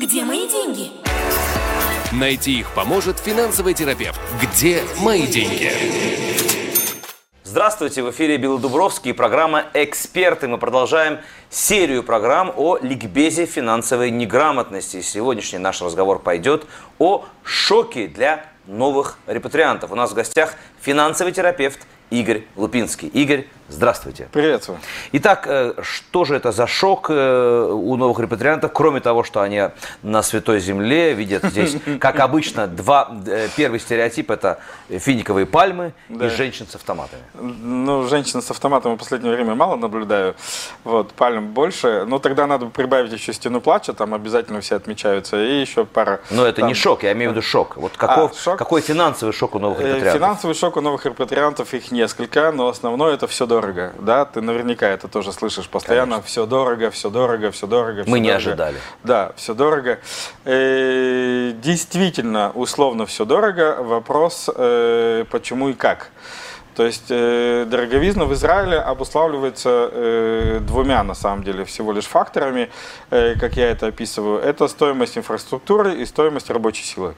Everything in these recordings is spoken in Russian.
Где мои деньги? Найти их поможет финансовый терапевт. Где мои деньги? Здравствуйте, в эфире Билл Дубровский и программа «Эксперты». Мы продолжаем серию программ о ликбезе финансовой неграмотности. Сегодняшний наш разговор пойдет о шоке для новых репатриантов. У нас в гостях финансовый терапевт Игорь Лупинский. Игорь, здравствуйте. Приветствую. Итак, э, что же это за шок э, у новых репатриантов, кроме того, что они на Святой Земле видят здесь, как обычно, два, э, первый стереотип – это финиковые пальмы Да. и женщин с автоматами. Ну, женщин с автоматом в последнее время мало наблюдаю. Вот, пальм больше. Но тогда надо прибавить еще стену плача, там обязательно все отмечаются. И еще пара. Но это не там, шок, я имею в виду шок. Вот каков, шок? какой финансовый шок у новых репатриантов? Финансовый шок у новых репатриантов их несколько, но основное это все дорого. Да, ты наверняка это тоже слышишь постоянно. Все дорого, все дорого, все дорого. всё Мы не дорого. ожидали. Да, все дорого. Э, действительно, условно все дорого. Вопрос, э, почему и как. То есть э, дороговизна в Израиле обуславливается э, двумя, на самом деле, всего лишь факторами, э, как я это описываю. Это стоимость инфраструктуры и стоимость рабочей силы.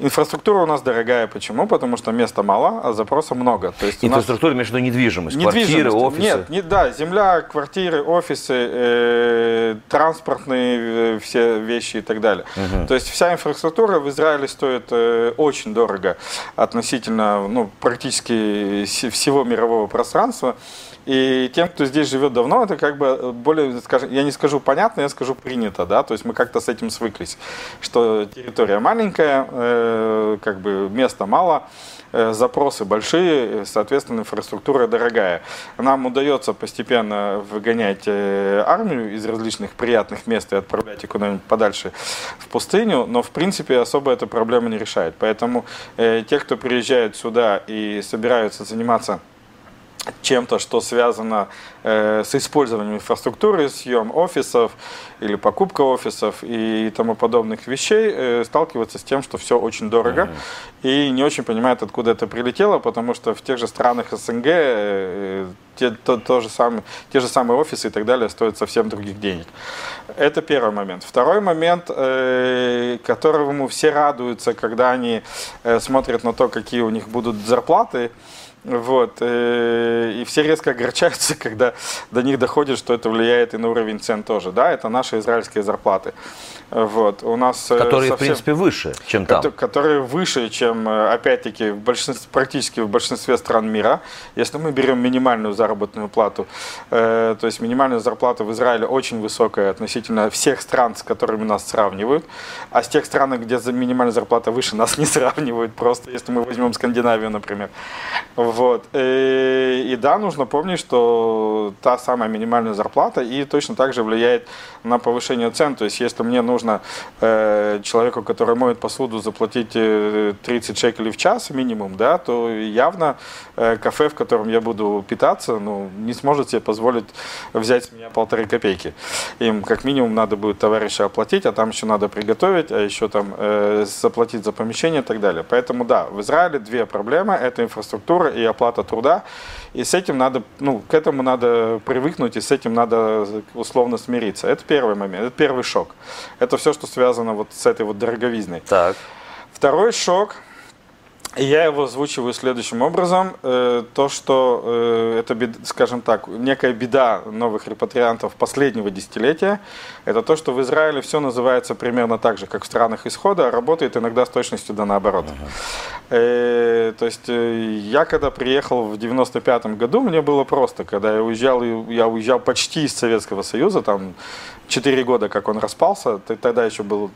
Инфраструктура у нас дорогая. Почему? Потому что места мало, а запроса много. То есть у нас- Инфраструктура между недвижимость, квартиры, Недвижимость. офисы. Нет, не, да, земля, квартиры, офисы, э, транспортные э, все вещи и так далее. То есть вся инфраструктура в Израиле стоит э, очень дорого относительно ну, практически всего мирового пространства. И тем, кто здесь живет давно, это как бы более, скажем, я не скажу понятно, я скажу принято, да, то есть мы как-то с этим свыклись, что территория маленькая, э, как бы места мало, э, запросы большие, э, соответственно, инфраструктура дорогая. Нам удается постепенно выгонять э, армию из различных приятных мест и отправлять ее куда-нибудь подальше в пустыню, но в принципе особо эта проблема не решает. Поэтому э, те, кто приезжают сюда и собираются заниматься чем-то, что связано э, с использованием инфраструктуры, съем офисов или покупка офисов и тому подобных вещей, э, сталкиваются с тем, что все очень дорого и не очень понимают, откуда это прилетело, потому что в тех же странах СНГ э, те, то, то же самое, те же самые офисы и так далее стоят совсем других денег. Это первый момент. Второй момент, э, которому все радуются, когда они э, смотрят на то, какие у них будут зарплаты, вот. э, И все резко огорчаются, когда до них доходит, что это влияет и на уровень цен тоже. Да, это наши израильские зарплаты. Вот. У нас э, Которые, в совсем- принципе, выше, чем там. Кото- которые выше, чем, э, опять-таки, в большинстве, практически в большинстве стран мира. Если мы берем минимальную заработную плату, э, то есть минимальная зарплата в Израиле очень высокая относительно всех стран, с которыми нас сравнивают, а с тех стран, где минимальная зарплата выше, нас не сравнивают, просто если мы возьмем Скандинавию, например. Вот. Э, И да, нужно помнить, что та самая минимальная зарплата и точно так же влияет на повышение цен. То есть, если мне нужно э, человеку, который моет посуду, заплатить э, 30 шекелей в час минимум, да, то явно э, кафе, в котором я буду питаться, ну, не сможет себе позволить взять с меня полторы копейки. Им как минимум надо будет товарища оплатить, а там еще надо приготовить, а еще там э, заплатить за помещение и так далее. Поэтому да, в Израиле две проблемы. Это инфраструктура и оплата труда. И с этим надо, ну, к этому надо привыкнуть, и с этим надо условно смириться. Это первый момент, это первый шок. Это все, что связано вот с этой вот дороговизной. Так. Второй шок, и я его озвучиваю следующим образом. Э, то, что э, это, скажем так, некая беда новых репатриантов последнего десятилетия, это то, что в Израиле все называется примерно так же, как в странах исхода, а работает иногда с точностью да наоборот. Э, то есть я когда приехал в 95 году, мне было просто, когда я уезжал, я уезжал почти из Советского Союза, там 4 года, как он распался, тогда еще был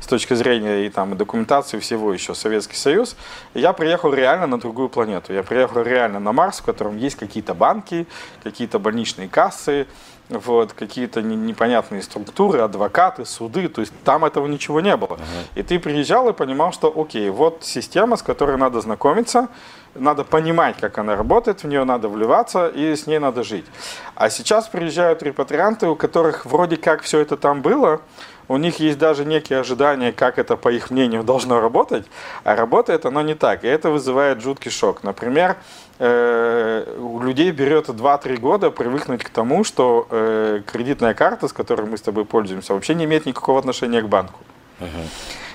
с точки зрения и там и документации всего еще Советский Союз. И я приехал реально на другую планету. Я приехал реально на Марс, в котором есть какие-то банки, какие-то больничные кассы, вот, какие-то не- непонятные структуры, адвокаты, суды, то есть там этого ничего не было. И ты приезжал и понимал, что окей, вот система, с которой надо знакомиться, надо понимать, как она работает, в нее надо вливаться и с ней надо жить. А сейчас приезжают репатрианты, у которых вроде как все это там было, у них есть даже некие ожидания, как это, по их мнению, должно работать, а работает оно не так, и это вызывает жуткий шок. Например, э, у людей берет 2-3 года привыкнуть к тому, что э, кредитная карта, с которой мы с тобой пользуемся, вообще не имеет никакого отношения к банку.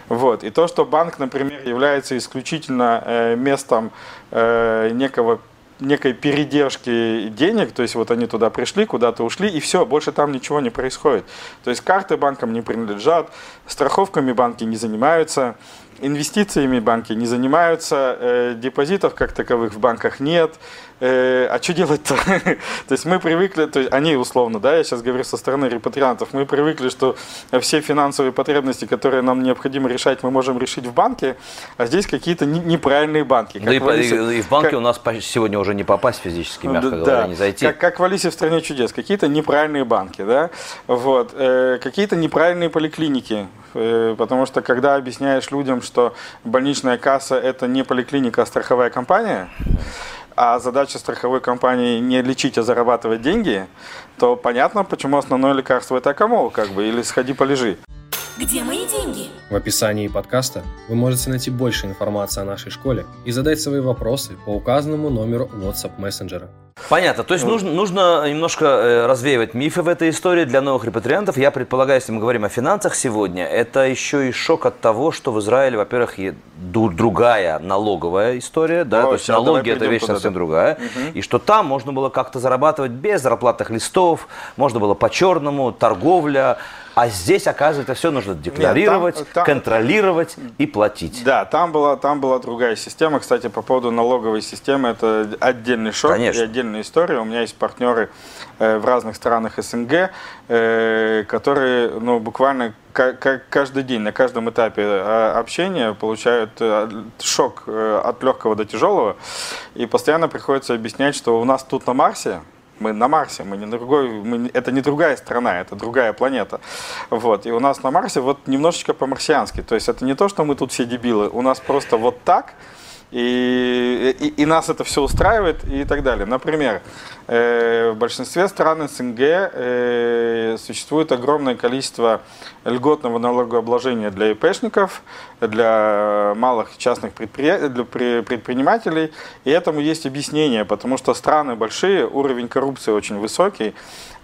Вот. И то, что банк, например, является исключительно э, местом э, некого некой передержки денег, то есть вот они туда пришли, куда-то ушли, и все, больше там ничего не происходит. То есть карты банкам не принадлежат, страховками банки не занимаются, инвестициями банки не занимаются, э, депозитов как таковых в банках нет, э, а что делать-то? то есть мы привыкли, то есть они условно, да, я сейчас говорю со стороны репатриантов, мы привыкли, что все финансовые потребности, которые нам необходимо решать, мы можем решить в банке, а здесь какие-то не, неправильные банки. Да и, Алисе, и, в банке как, у нас сегодня уже не попасть физически, мягко да, говоря, не зайти. Как, как в Алисе в стране чудес, какие-то неправильные банки, да, вот, э, какие-то неправильные поликлиники, потому что когда объясняешь людям, что больничная касса это не поликлиника, а страховая компания, а задача страховой компании не лечить, а зарабатывать деньги, то понятно, почему основное лекарство это акамол, как бы, или сходи полежи. Где мои деньги? В описании подкаста вы можете найти больше информации о нашей школе и задать свои вопросы по указанному номеру WhatsApp мессенджера. Понятно. То есть ну, нужно, нужно немножко э, развеивать мифы в этой истории для новых репатриантов. Я предполагаю, если мы говорим о финансах сегодня, это еще и шок от того, что в Израиле, во-первых, другая налоговая история, да, О, то есть налоги это вещь совсем другая, угу. и что там можно было как-то зарабатывать без зарплатных листов, можно было по-черному, торговля, а здесь, оказывается, все нужно декларировать, Нет, там, там, контролировать и платить. Да, там была, там была другая система. Кстати, по поводу налоговой системы, это отдельный шок Конечно. и отдельная история. У меня есть партнеры э, в разных странах СНГ, э, которые ну, буквально каждый день, на каждом этапе э, общения получают шок от легкого до тяжелого. И постоянно приходится объяснять, что у нас тут на Марсе, мы на Марсе, мы не на другой, мы, это не другая страна, это другая планета. Вот. И у нас на Марсе вот немножечко по-марсиански. То есть это не то, что мы тут все дебилы, у нас просто вот так, и, и, и нас это все устраивает и так далее. Например, э, в большинстве стран СНГ э, существует огромное количество льготного налогообложения для ИПшников, для малых частных предприятий, для предпринимателей. И этому есть объяснение, потому что страны большие, уровень коррупции очень высокий,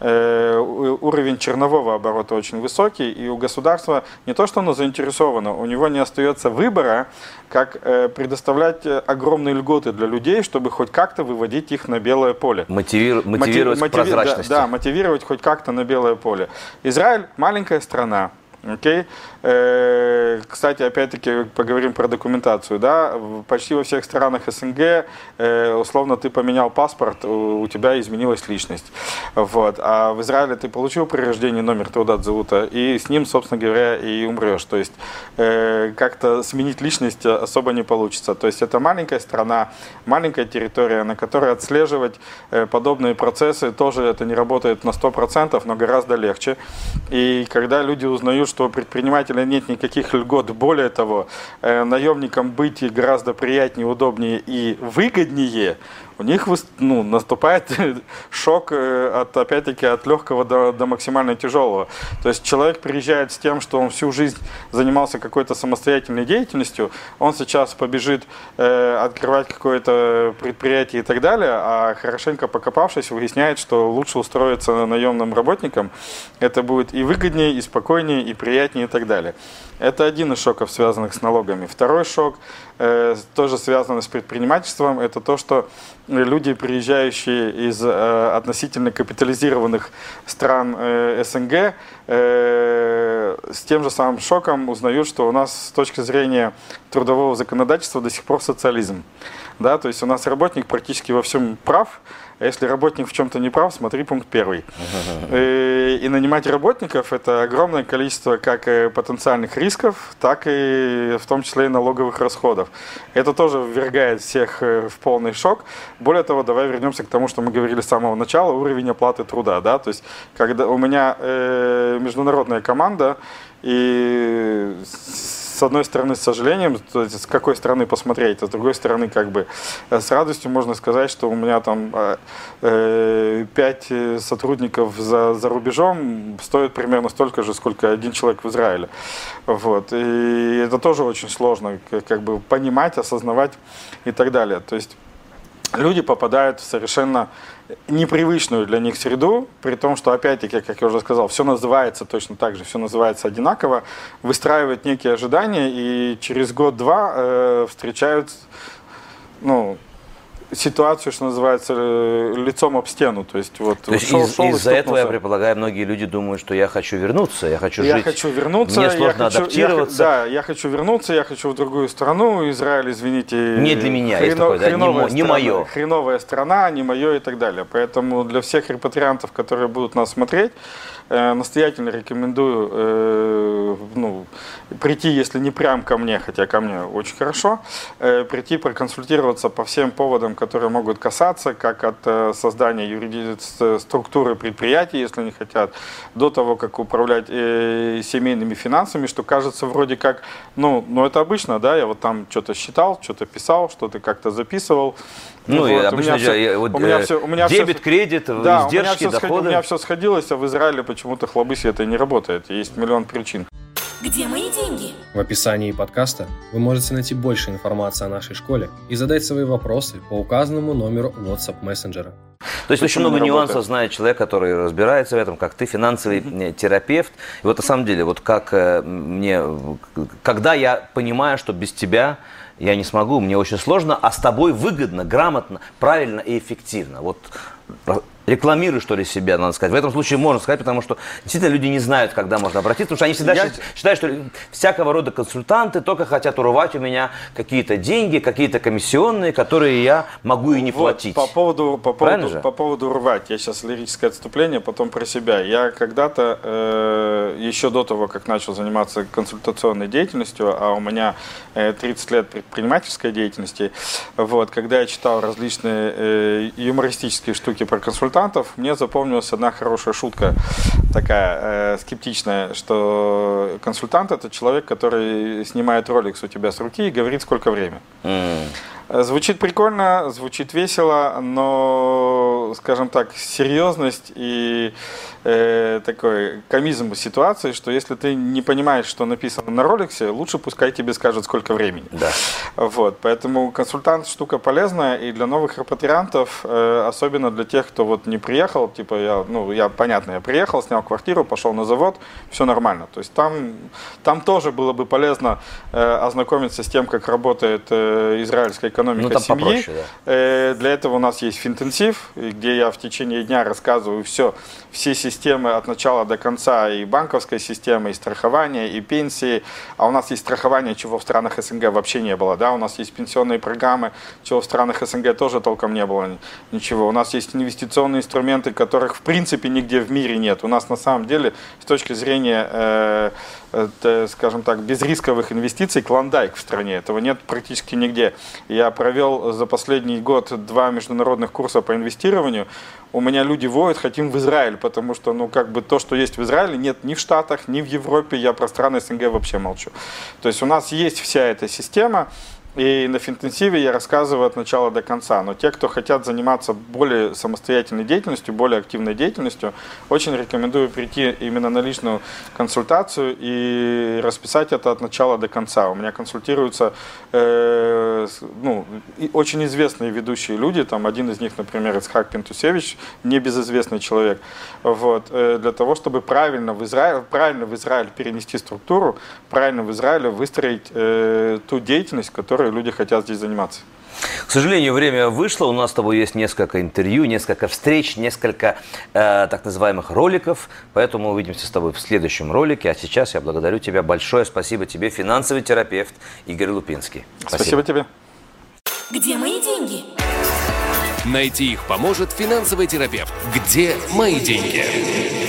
Э, уровень чернового оборота очень высокий, и у государства не то, что оно заинтересовано, у него не остается выбора, как э, предоставлять э, огромные льготы для людей, чтобы хоть как-то выводить их на белое поле. Мотивир, мотивировать Мотив, прозрачность. Да, да, мотивировать хоть как-то на белое поле. Израиль маленькая страна, Окей. Э, кстати, опять-таки поговорим про документацию. Да? Почти во всех странах СНГ, э, условно, ты поменял паспорт, у тебя изменилась личность. Вот. А в Израиле ты получил при рождении номер Теудат Заута, и с ним, собственно говоря, и умрешь. То есть э, как-то сменить личность особо не получится. То есть это маленькая страна, маленькая территория, на которой отслеживать подобные процессы тоже это не работает на 100%, но гораздо легче. И когда люди узнают, что у предпринимателя нет никаких льгот. Более того, э, наемникам быть гораздо приятнее, удобнее и выгоднее, у них ну, наступает шок э, от, опять-таки, от легкого до, до максимально тяжелого. То есть человек приезжает с тем, что он всю жизнь занимался какой-то самостоятельной деятельностью, он сейчас побежит э, открывать какое-то предприятие и так далее, а хорошенько покопавшись, выясняет, что лучше устроиться наемным работником, это будет и выгоднее, и спокойнее, и приятнее и так далее. Это один из шоков, связанных с налогами. Второй шок, э, тоже связанный с предпринимательством, это то, что люди, приезжающие из э, относительно капитализированных стран э, СНГ, э, с тем же самым шоком узнают, что у нас с точки зрения трудового законодательства до сих пор социализм. Да, то есть у нас работник практически во всем прав, а если работник в чем-то не прав, смотри пункт первый. И, и нанимать работников – это огромное количество как потенциальных рисков, так и в том числе и налоговых расходов. Это тоже ввергает всех в полный шок. Более того, давай вернемся к тому, что мы говорили с самого начала, уровень оплаты труда. Да? То есть, когда у меня э, международная команда, и с одной стороны, с сожалением, то есть с какой стороны посмотреть, а с другой стороны, как бы э, с радостью можно сказать, что у меня там э, пять сотрудников за, за рубежом стоит примерно столько же, сколько один человек в Израиле. Вот. И это тоже очень сложно, как бы понимать, осознавать и так далее. То есть люди попадают в совершенно непривычную для них среду, при том, что, опять-таки, как я уже сказал, все называется точно так же, все называется одинаково, выстраивают некие ожидания и через год-два э, встречают ну, ситуацию, что называется, э, лицом об стену. То есть, вот, То есть из, из-за этого, я предполагаю, многие люди думают, что я хочу вернуться, я хочу я жить. Я хочу вернуться. Мне сложно я хочу, адаптироваться. Я, да, я хочу вернуться, я хочу в другую страну. Израиль, извините... Не для меня, хрено, такое, да, не, страна, не мое. Хреновая страна, не мое и так далее. Поэтому для всех репатриантов, которые будут нас смотреть, настоятельно рекомендую э, ну, прийти, если не прям ко мне, хотя ко мне очень хорошо, э, прийти проконсультироваться по всем поводам, которые могут касаться, как от создания юридической структуры предприятий, если они хотят, до того, как управлять семейными финансами, что кажется вроде как, ну, ну это обычно, да, я вот там что-то считал, что-то писал, что-то как-то записывал, ну, вот, и обычно все, вот, у меня все, у меня дебет, все, кредит, да, издержки, у меня доходы. у меня все сходилось, а в Израиле почему-то хлобыси это не работает. Есть миллион причин. Где мои деньги? В описании подкаста вы можете найти больше информации о нашей школе и задать свои вопросы по указанному номеру WhatsApp мессенджера. То есть очень много нюансов знает человек, который разбирается в этом, как ты, финансовый mm-hmm. терапевт. И вот на самом деле, вот как э, мне, когда я понимаю, что без тебя я не смогу, мне очень сложно, а с тобой выгодно, грамотно, правильно и эффективно. Вот рекламируй, что ли, себя, надо сказать. В этом случае можно сказать, потому что действительно люди не знают, когда можно обратиться, потому что они всегда я... считают, что всякого рода консультанты только хотят урвать у меня какие-то деньги, какие-то комиссионные, которые я могу и не вот, платить. По поводу, по, поводу, по поводу урвать, я сейчас лирическое отступление, потом про себя. Я когда-то, э, еще до того, как начал заниматься консультационной деятельностью, а у меня э, 30 лет предпринимательской деятельности, вот, когда я читал различные э, юмористические штуки про консультацию, консультантов мне запомнилась одна хорошая шутка, такая э, скептичная, что консультант это человек, который снимает ролик у тебя с руки и говорит, сколько время. Mm. Звучит прикольно, звучит весело, но, скажем так, серьезность и э, такой комизм ситуации, что если ты не понимаешь, что написано на роликсе, лучше пускай тебе скажут, сколько времени. Да. Вот, поэтому консультант штука полезная, и для новых репатриантов, э, особенно для тех, кто вот не приехал, типа я, ну, я, понятно, я приехал, снял квартиру, пошел на завод, все нормально. То есть там, там тоже было бы полезно э, ознакомиться с тем, как работает э, израильская экономика ну, семьи. Попроще, да. э, для этого у нас есть финтенсив, где я в течение дня рассказываю все, все системы от начала до конца, и банковской системы, и страхования, и пенсии. А у нас есть страхование, чего в странах СНГ вообще не было. Да? У нас есть пенсионные программы, чего в странах СНГ тоже толком не было ничего. У нас есть инвестиционные инструменты, которых в принципе нигде в мире нет. У нас на самом деле с точки зрения э, это, скажем так, безрисковых инвестиций клондайк в стране. Этого нет практически нигде. Я провел за последний год два международных курса по инвестированию. У меня люди воют, хотим в Израиль, потому что, ну, как бы то, что есть в Израиле, нет ни в Штатах, ни в Европе. Я про страны СНГ вообще молчу. То есть у нас есть вся эта система, и на финтенсиве я рассказываю от начала до конца. Но те, кто хотят заниматься более самостоятельной деятельностью, более активной деятельностью, очень рекомендую прийти именно на личную консультацию и расписать это от начала до конца. У меня консультируются э, ну, очень известные ведущие люди. Там один из них, например, Исхак Пентусевич, небезызвестный человек. Вот, э, для того, чтобы правильно в, Израиль, правильно в Израиль перенести структуру, правильно в Израиле выстроить э, ту деятельность, которая которые люди хотят здесь заниматься. К сожалению, время вышло. У нас с тобой есть несколько интервью, несколько встреч, несколько э, так называемых роликов. Поэтому увидимся с тобой в следующем ролике. А сейчас я благодарю тебя большое. Спасибо тебе, финансовый терапевт Игорь Лупинский. Спасибо, Спасибо тебе. Где мои деньги? Найти их поможет финансовый терапевт. Где мои деньги?